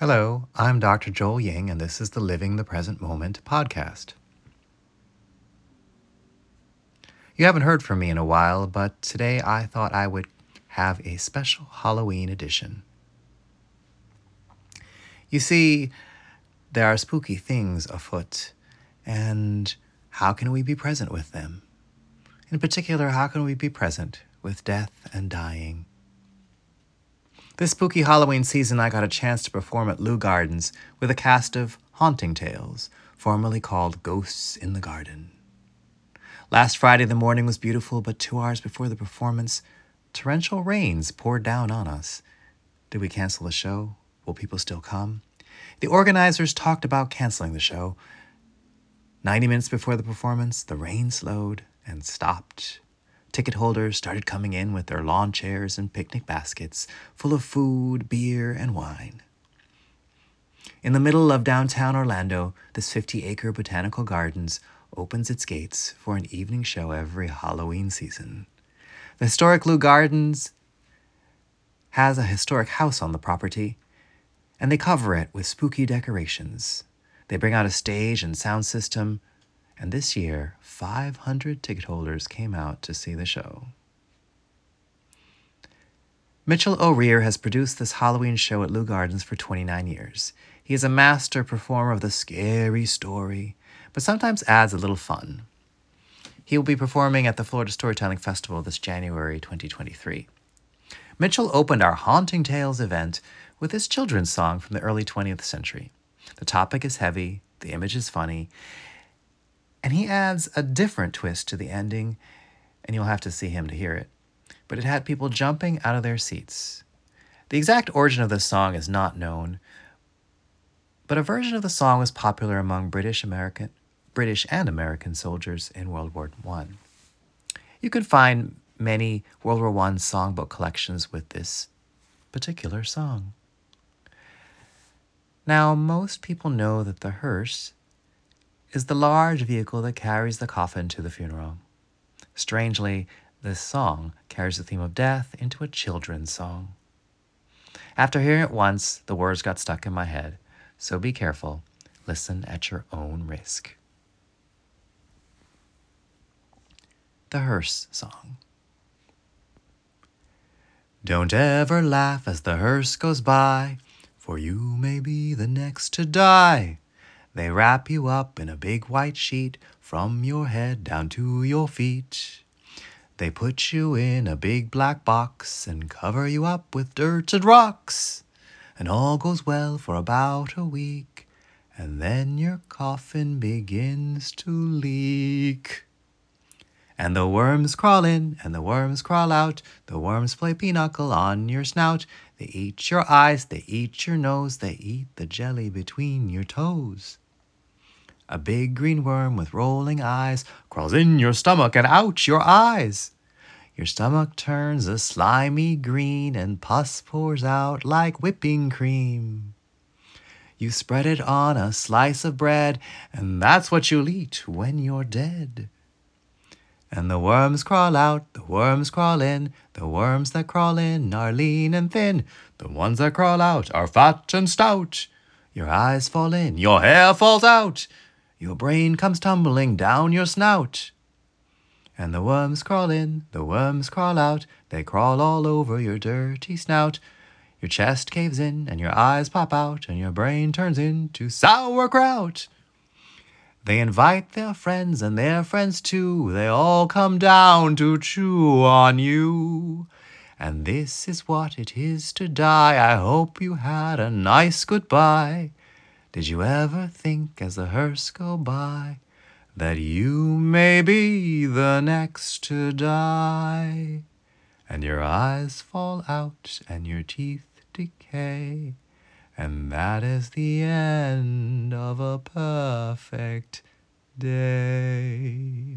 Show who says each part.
Speaker 1: Hello, I'm Dr. Joel Ying, and this is the Living the Present Moment podcast. You haven't heard from me in a while, but today I thought I would have a special Halloween edition. You see, there are spooky things afoot, and how can we be present with them? In particular, how can we be present with death and dying? This spooky Halloween season, I got a chance to perform at Leu Gardens with a cast of Haunting Tales, formerly called Ghosts in the Garden. Last Friday, the morning was beautiful, but two hours before the performance, torrential rains poured down on us. Did we cancel the show? Will people still come? The organizers talked about canceling the show. Ninety minutes before the performance, the rain slowed and stopped. Ticket holders started coming in with their lawn chairs and picnic baskets full of food, beer, and wine. In the middle of downtown Orlando, this 50 acre botanical gardens opens its gates for an evening show every Halloween season. The historic Leu Gardens has a historic house on the property, and they cover it with spooky decorations. They bring out a stage and sound system and this year 500 ticket holders came out to see the show. Mitchell O'Rear has produced this Halloween show at Leu Gardens for 29 years. He is a master performer of the scary story, but sometimes adds a little fun. He will be performing at the Florida Storytelling Festival this January 2023. Mitchell opened our Haunting Tales event with his children's song from the early 20th century. The topic is heavy, the image is funny, and he adds a different twist to the ending, and you'll have to see him to hear it. But it had people jumping out of their seats. The exact origin of this song is not known, but a version of the song was popular among British American British and American soldiers in World War I. You can find many World War I songbook collections with this particular song. Now, most people know that the hearse is the large vehicle that carries the coffin to the funeral. Strangely, this song carries the theme of death into a children's song. After hearing it once, the words got stuck in my head, so be careful. Listen at your own risk. The Hearse Song Don't ever laugh as the hearse goes by, for you may be the next to die. They wrap you up in a big white sheet from your head down to your feet. They put you in a big black box and cover you up with dirt and rocks. And all goes well for about a week, and then your coffin begins to leak. And the worms crawl in and the worms crawl out. The worms play pinochle on your snout. They eat your eyes, they eat your nose, they eat the jelly between your toes. A big green worm with rolling eyes crawls in your stomach and out your eyes. Your stomach turns a slimy green and pus pours out like whipping cream. You spread it on a slice of bread, and that's what you'll eat when you're dead. And the worms crawl out, the worms crawl in, the worms that crawl in are lean and thin, the ones that crawl out are fat and stout. Your eyes fall in, your hair falls out, your brain comes tumbling down your snout. And the worms crawl in, the worms crawl out, they crawl all over your dirty snout. Your chest caves in, and your eyes pop out, and your brain turns into sauerkraut. They invite their friends and their friends too, they all come down to chew on you. And this is what it is to die. I hope you had a nice goodbye. Did you ever think as the hearse go by that you may be the next to die? And your eyes fall out and your teeth decay, and that is the end of a perfect day.